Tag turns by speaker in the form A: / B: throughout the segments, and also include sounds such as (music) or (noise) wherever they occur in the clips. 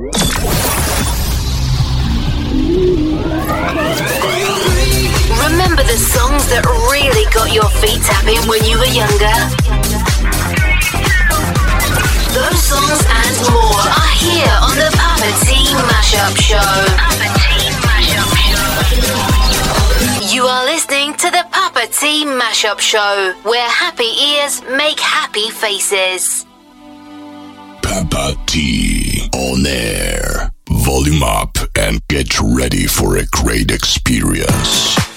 A: Remember the songs that really got your feet tapping when you were younger? Those songs and more are here on the Papa T Mashup Show. You are listening to the Papa T Mashup Show, where happy ears make happy faces.
B: Papa T on air. Volume up and get ready for a great experience.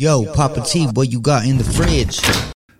C: Yo, Papa T, what you got in the fridge?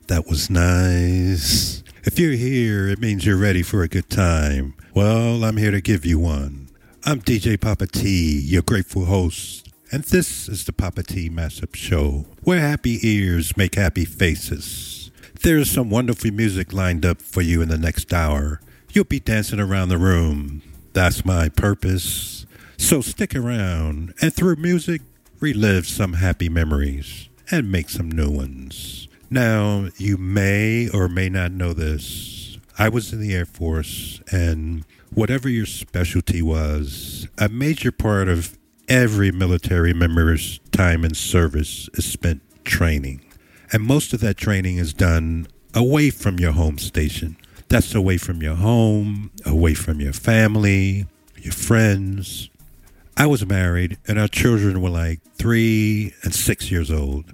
D: That was nice. If you're here, it means you're ready for a good time. Well, I'm here to give you one. I'm DJ Papa T, your grateful host, and this is the Papa T Mashup Show, where happy ears make happy faces. There's some wonderful music lined up for you in the next hour. You'll be dancing around the room. That's my purpose. So stick around, and through music, relive some happy memories and make some new ones. Now, you may or may not know this. I was in the Air Force, and whatever your specialty was, a major part of every military member's time in service is spent training. And most of that training is done away from your home station. That's away from your home, away from your family, your friends. I was married, and our children were like three and six years old.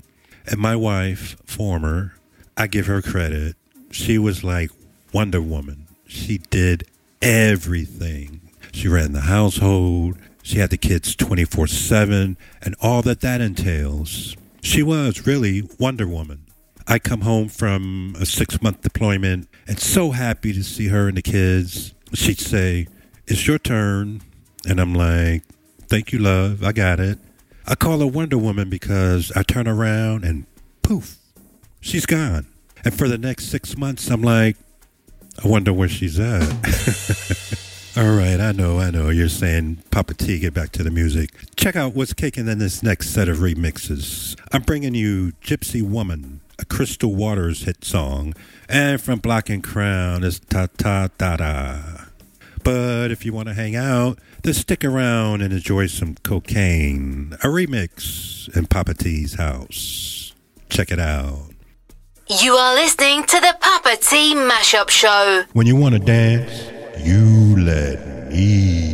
D: And my wife, former, I give her credit. She was like Wonder Woman. She did everything. She ran the household. She had the kids 24 7 and all that that entails. She was really Wonder Woman. I come home from a six month deployment and so happy to see her and the kids. She'd say, It's your turn. And I'm like, Thank you, love. I got it. I call her Wonder Woman because I turn around and poof, she's gone. And for the next six months, I'm like, I wonder where she's at. (laughs) All right, I know, I know. You're saying, Papa T, get back to the music. Check out what's kicking in this next set of remixes. I'm bringing you Gypsy Woman, a Crystal Waters hit song. And from Block and Crown is Ta Ta Da Da. But if you want to hang out, then stick around and enjoy some cocaine. A remix in Papa T's house. Check it out.
A: You are listening to the Papa T Mashup Show.
D: When you want to dance, you let me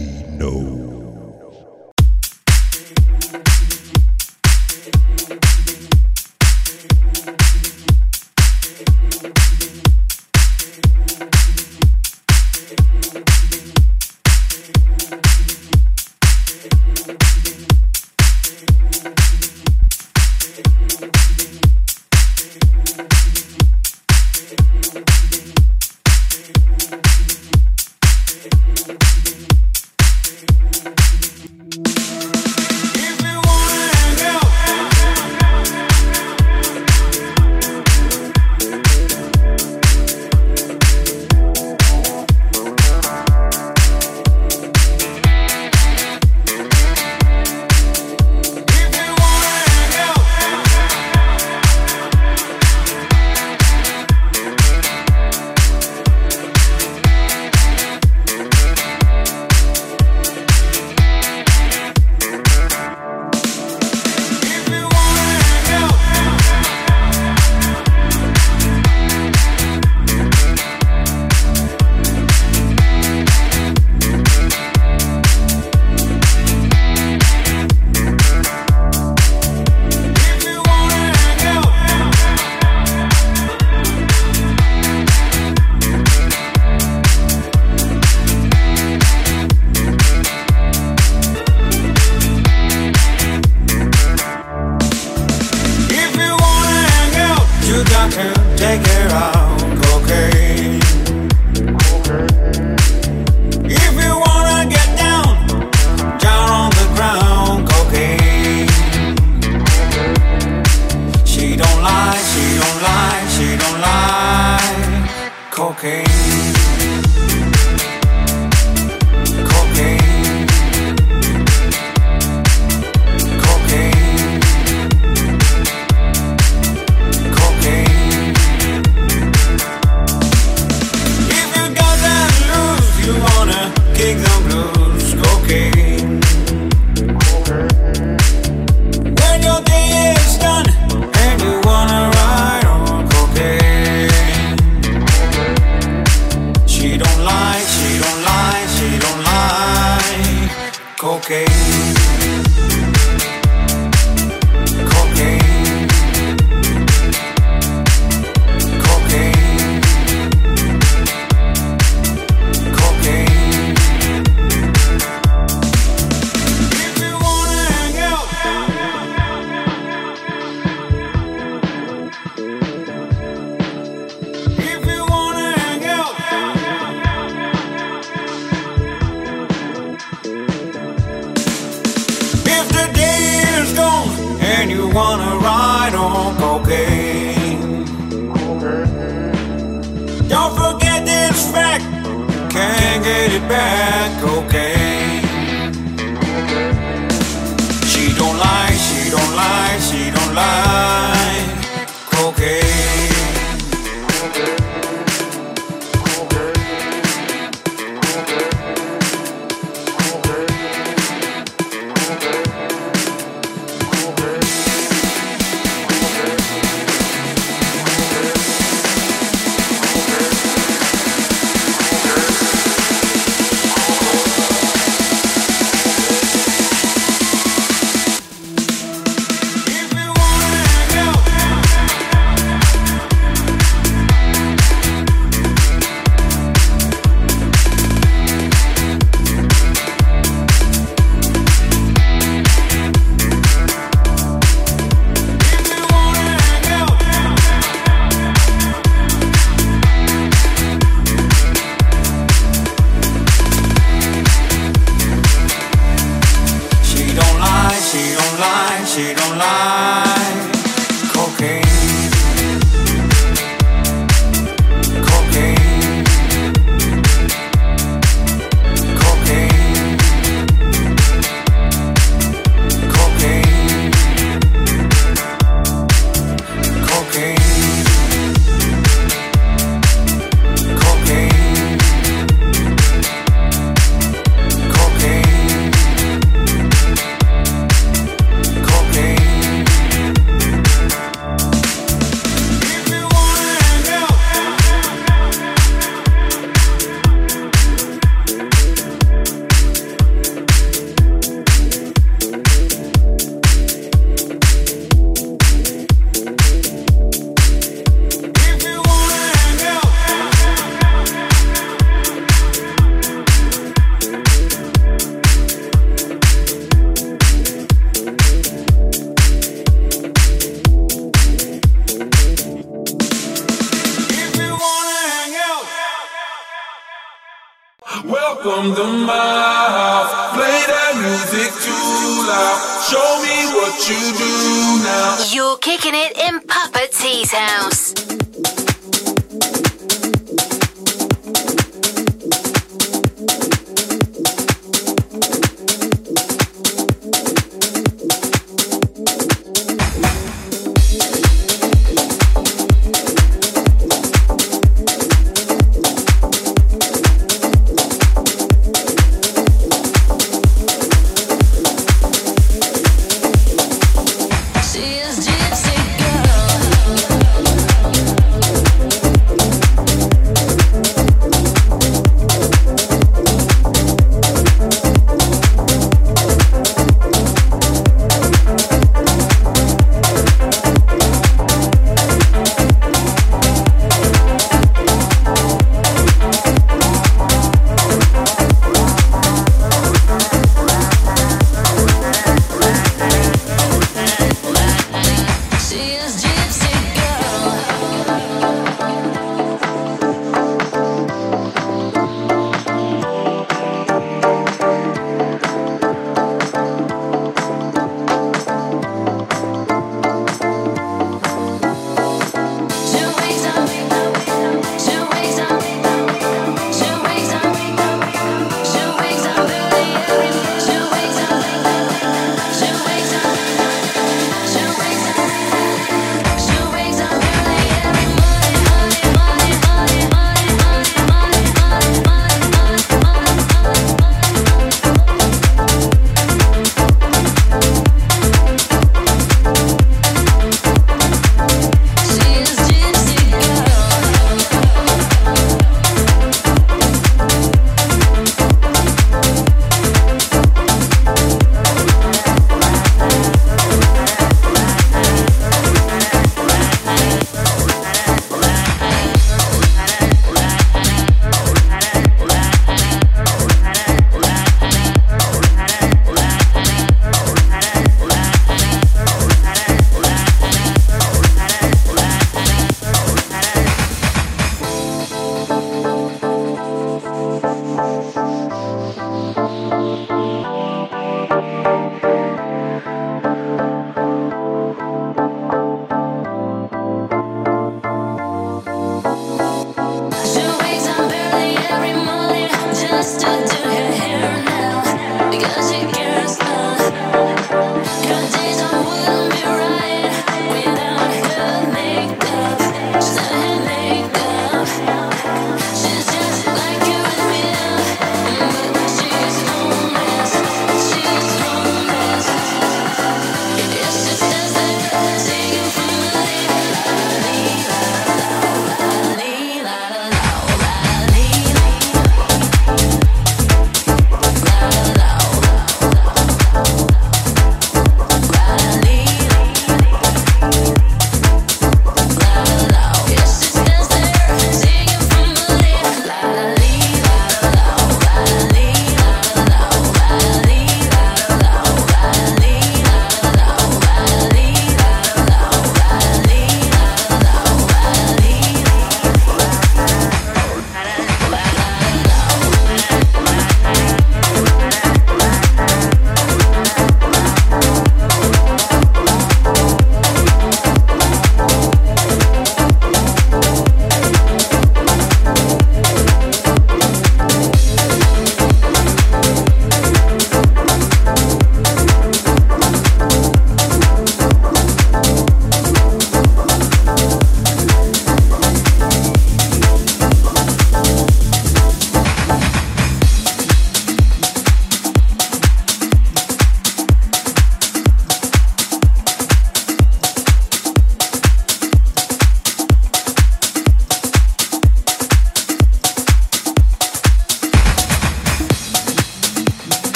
E: back,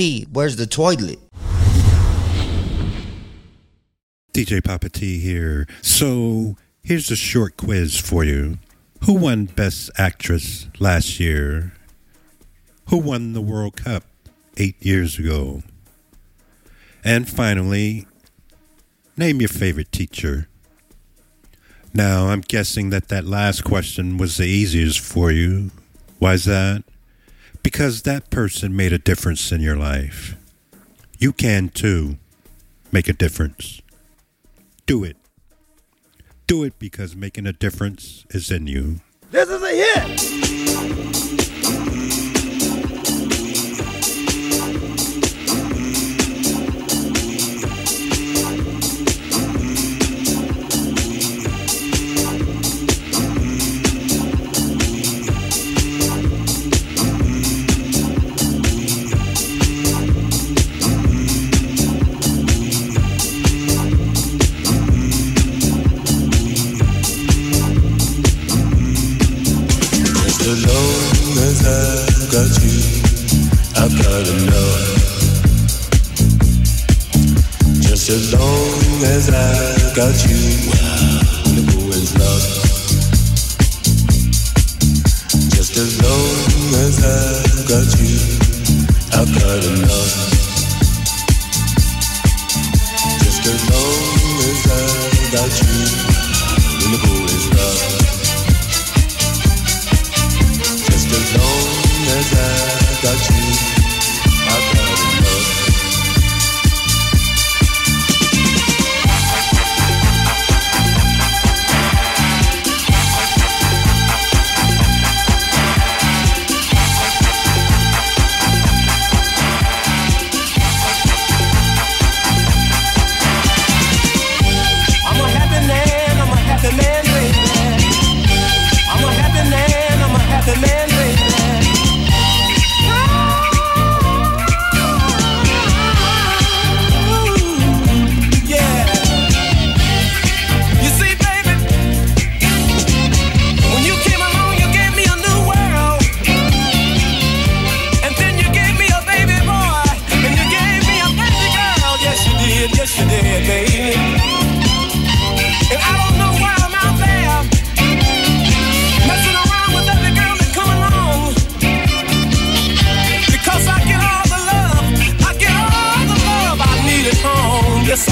C: Where's the toilet?
D: DJ Papa T here. So here's a short quiz for you. Who won Best Actress last year? Who won the World Cup eight years ago? And finally, name your favorite teacher. Now, I'm guessing that that last question was the easiest for you. Why's that? because that person made a difference in your life. You can too make a difference. Do it. Do it because making a difference is in you.
F: This is a hit!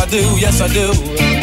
G: do, yes I do.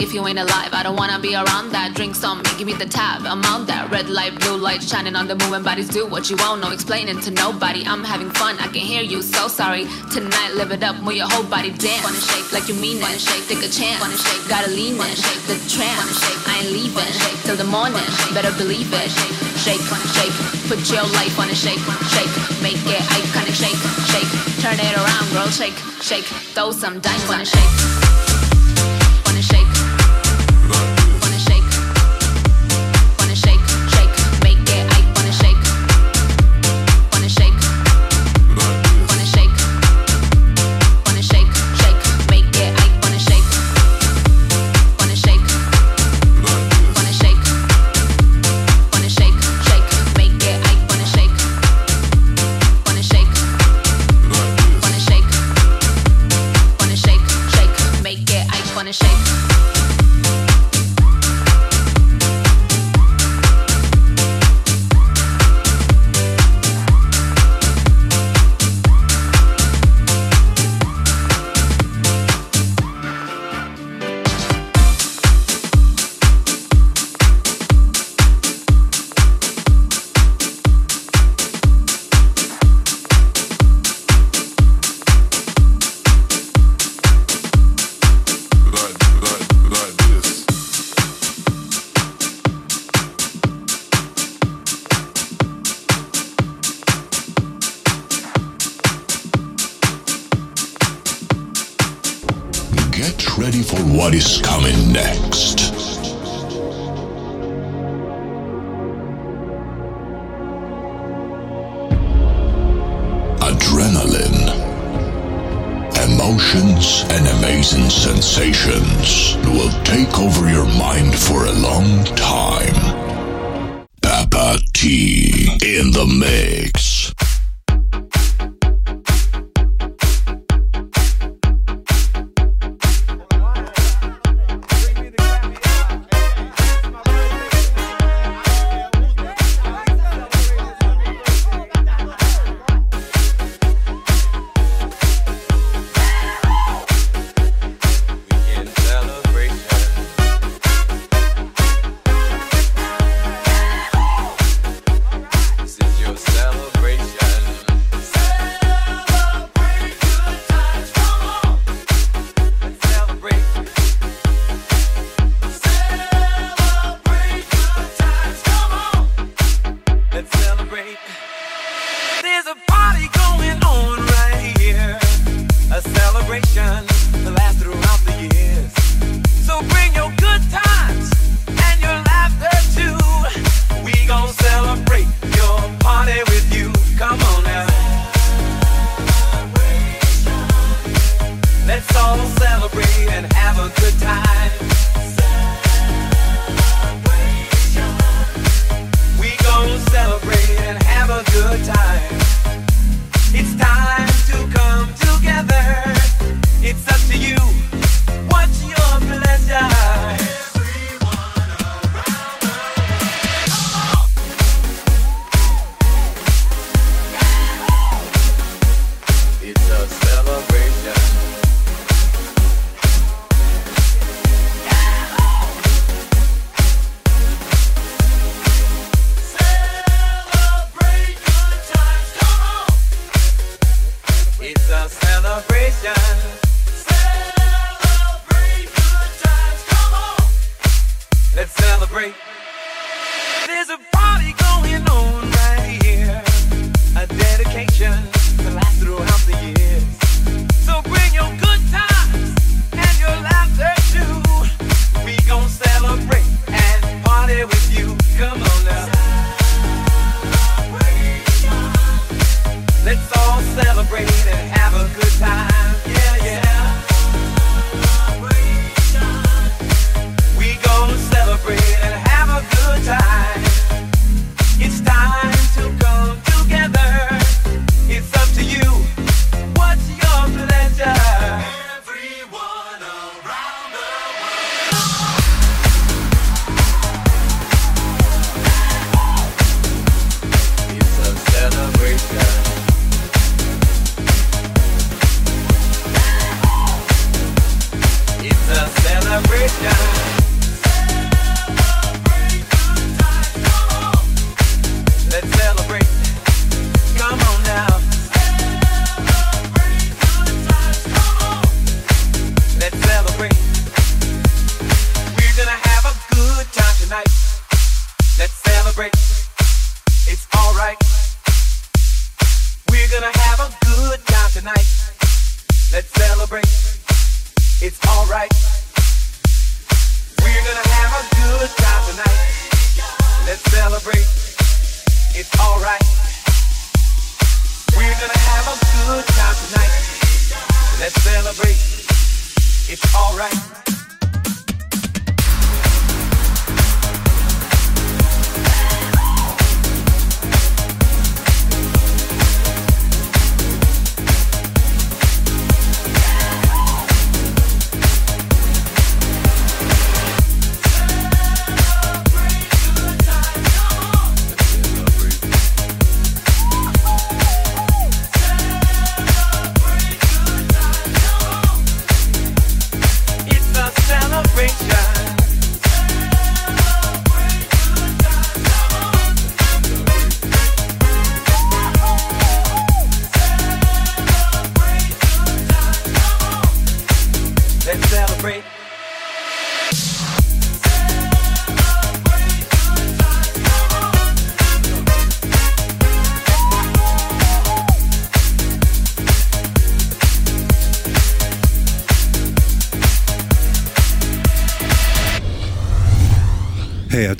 H: if you ain't alive. I don't wanna be around that. Drink some, give me the tab. I'm on that red light, blue light, shining on the moving bodies do what you want. No explaining to nobody. I'm having fun, I can hear you. So sorry. Tonight, live it up, move your whole body, dance. Wanna shake like you mean it. Wanna shake, take a chance. Wanna shake, gotta lean it. Shake the tramp. Wanna shake, I ain't leaving. Shake till the morning, better believe it. Shake, shake, put your life on a shake, shake, make it iconic. Shake, shake, turn it around, girl. Shake, shake, throw some dice. Wanna shake.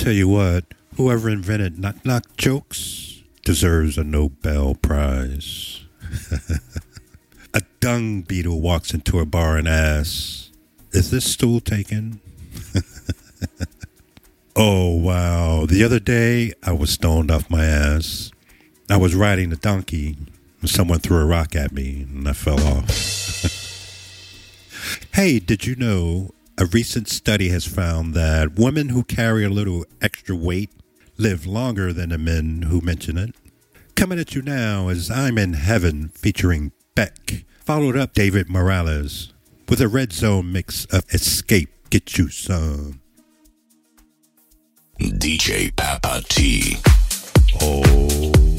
I: Tell you what, whoever invented knock knock jokes deserves a Nobel Prize. (laughs) a dung beetle walks into a bar and asks, Is this stool taken? (laughs) oh, wow. The other day, I was stoned off my ass. I was riding a donkey, and someone threw a rock at me, and I fell off. (laughs) hey, did you know a recent study has found that women who carry a little extra weight live longer than the men who mention it? Coming at you now is I'm in Heaven featuring Becka, followed up David Morales with a red zone mix of Escape, Get You Some.
B: DJ Papa T.
I: Oh.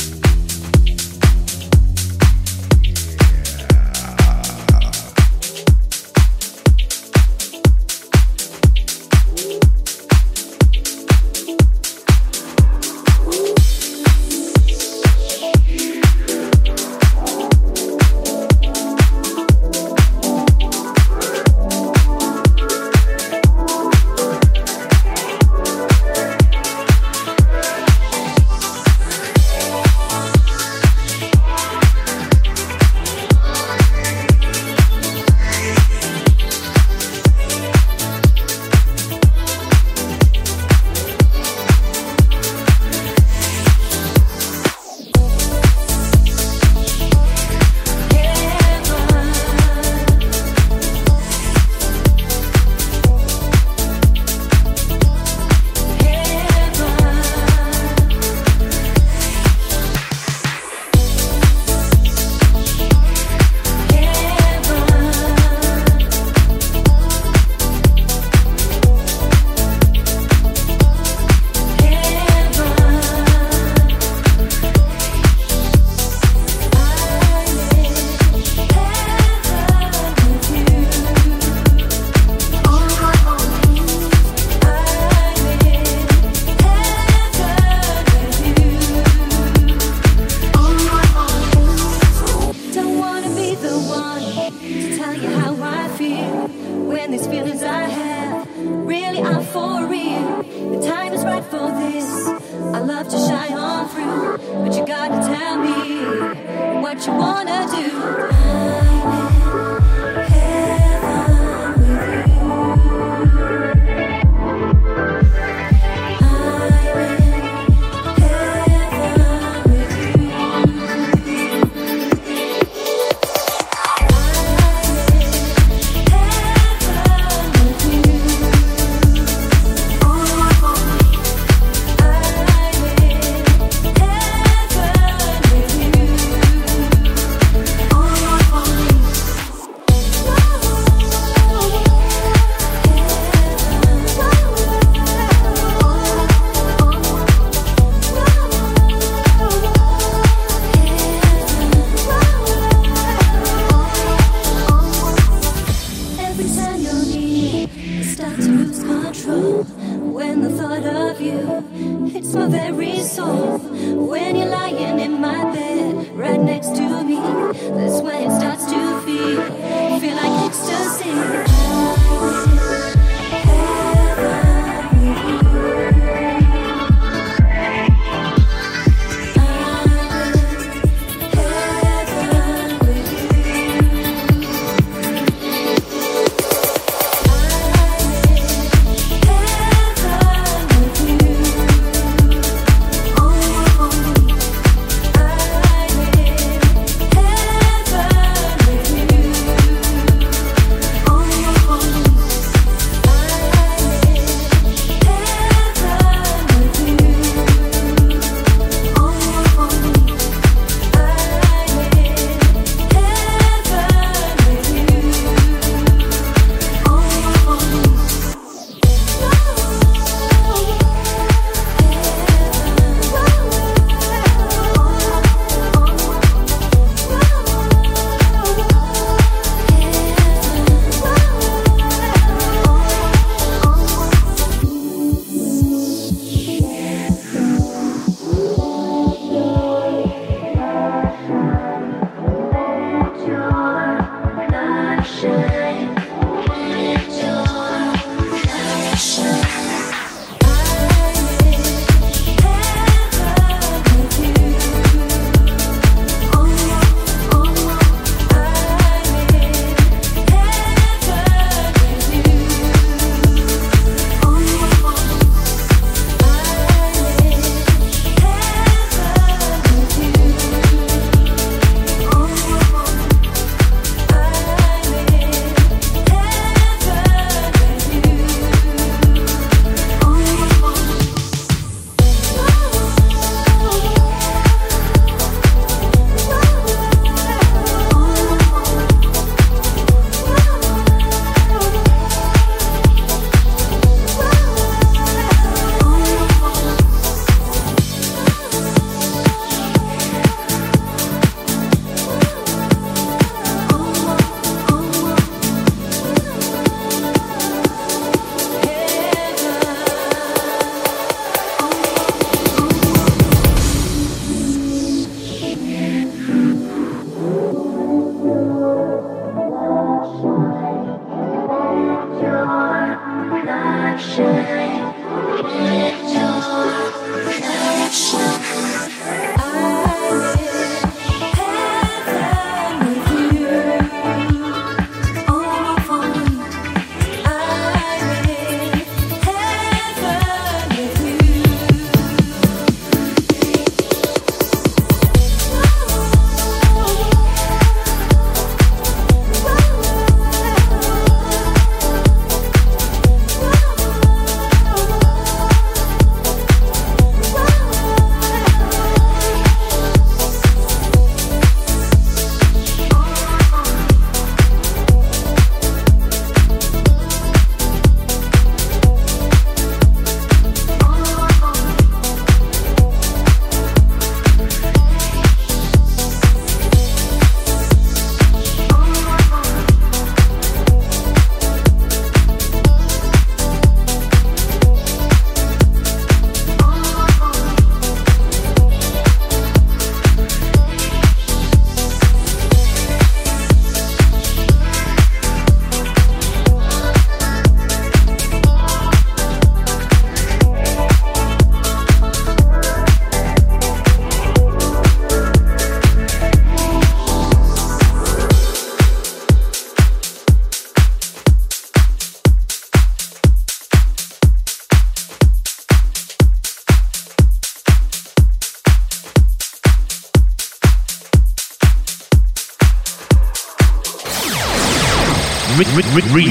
J: Re-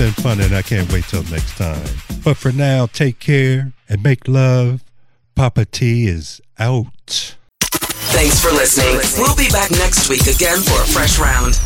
D: been fun and I can't wait till next time. But for now, take care and make love. Papa T is out.
K: Thanks for listening. We'll be back next week again for a fresh round.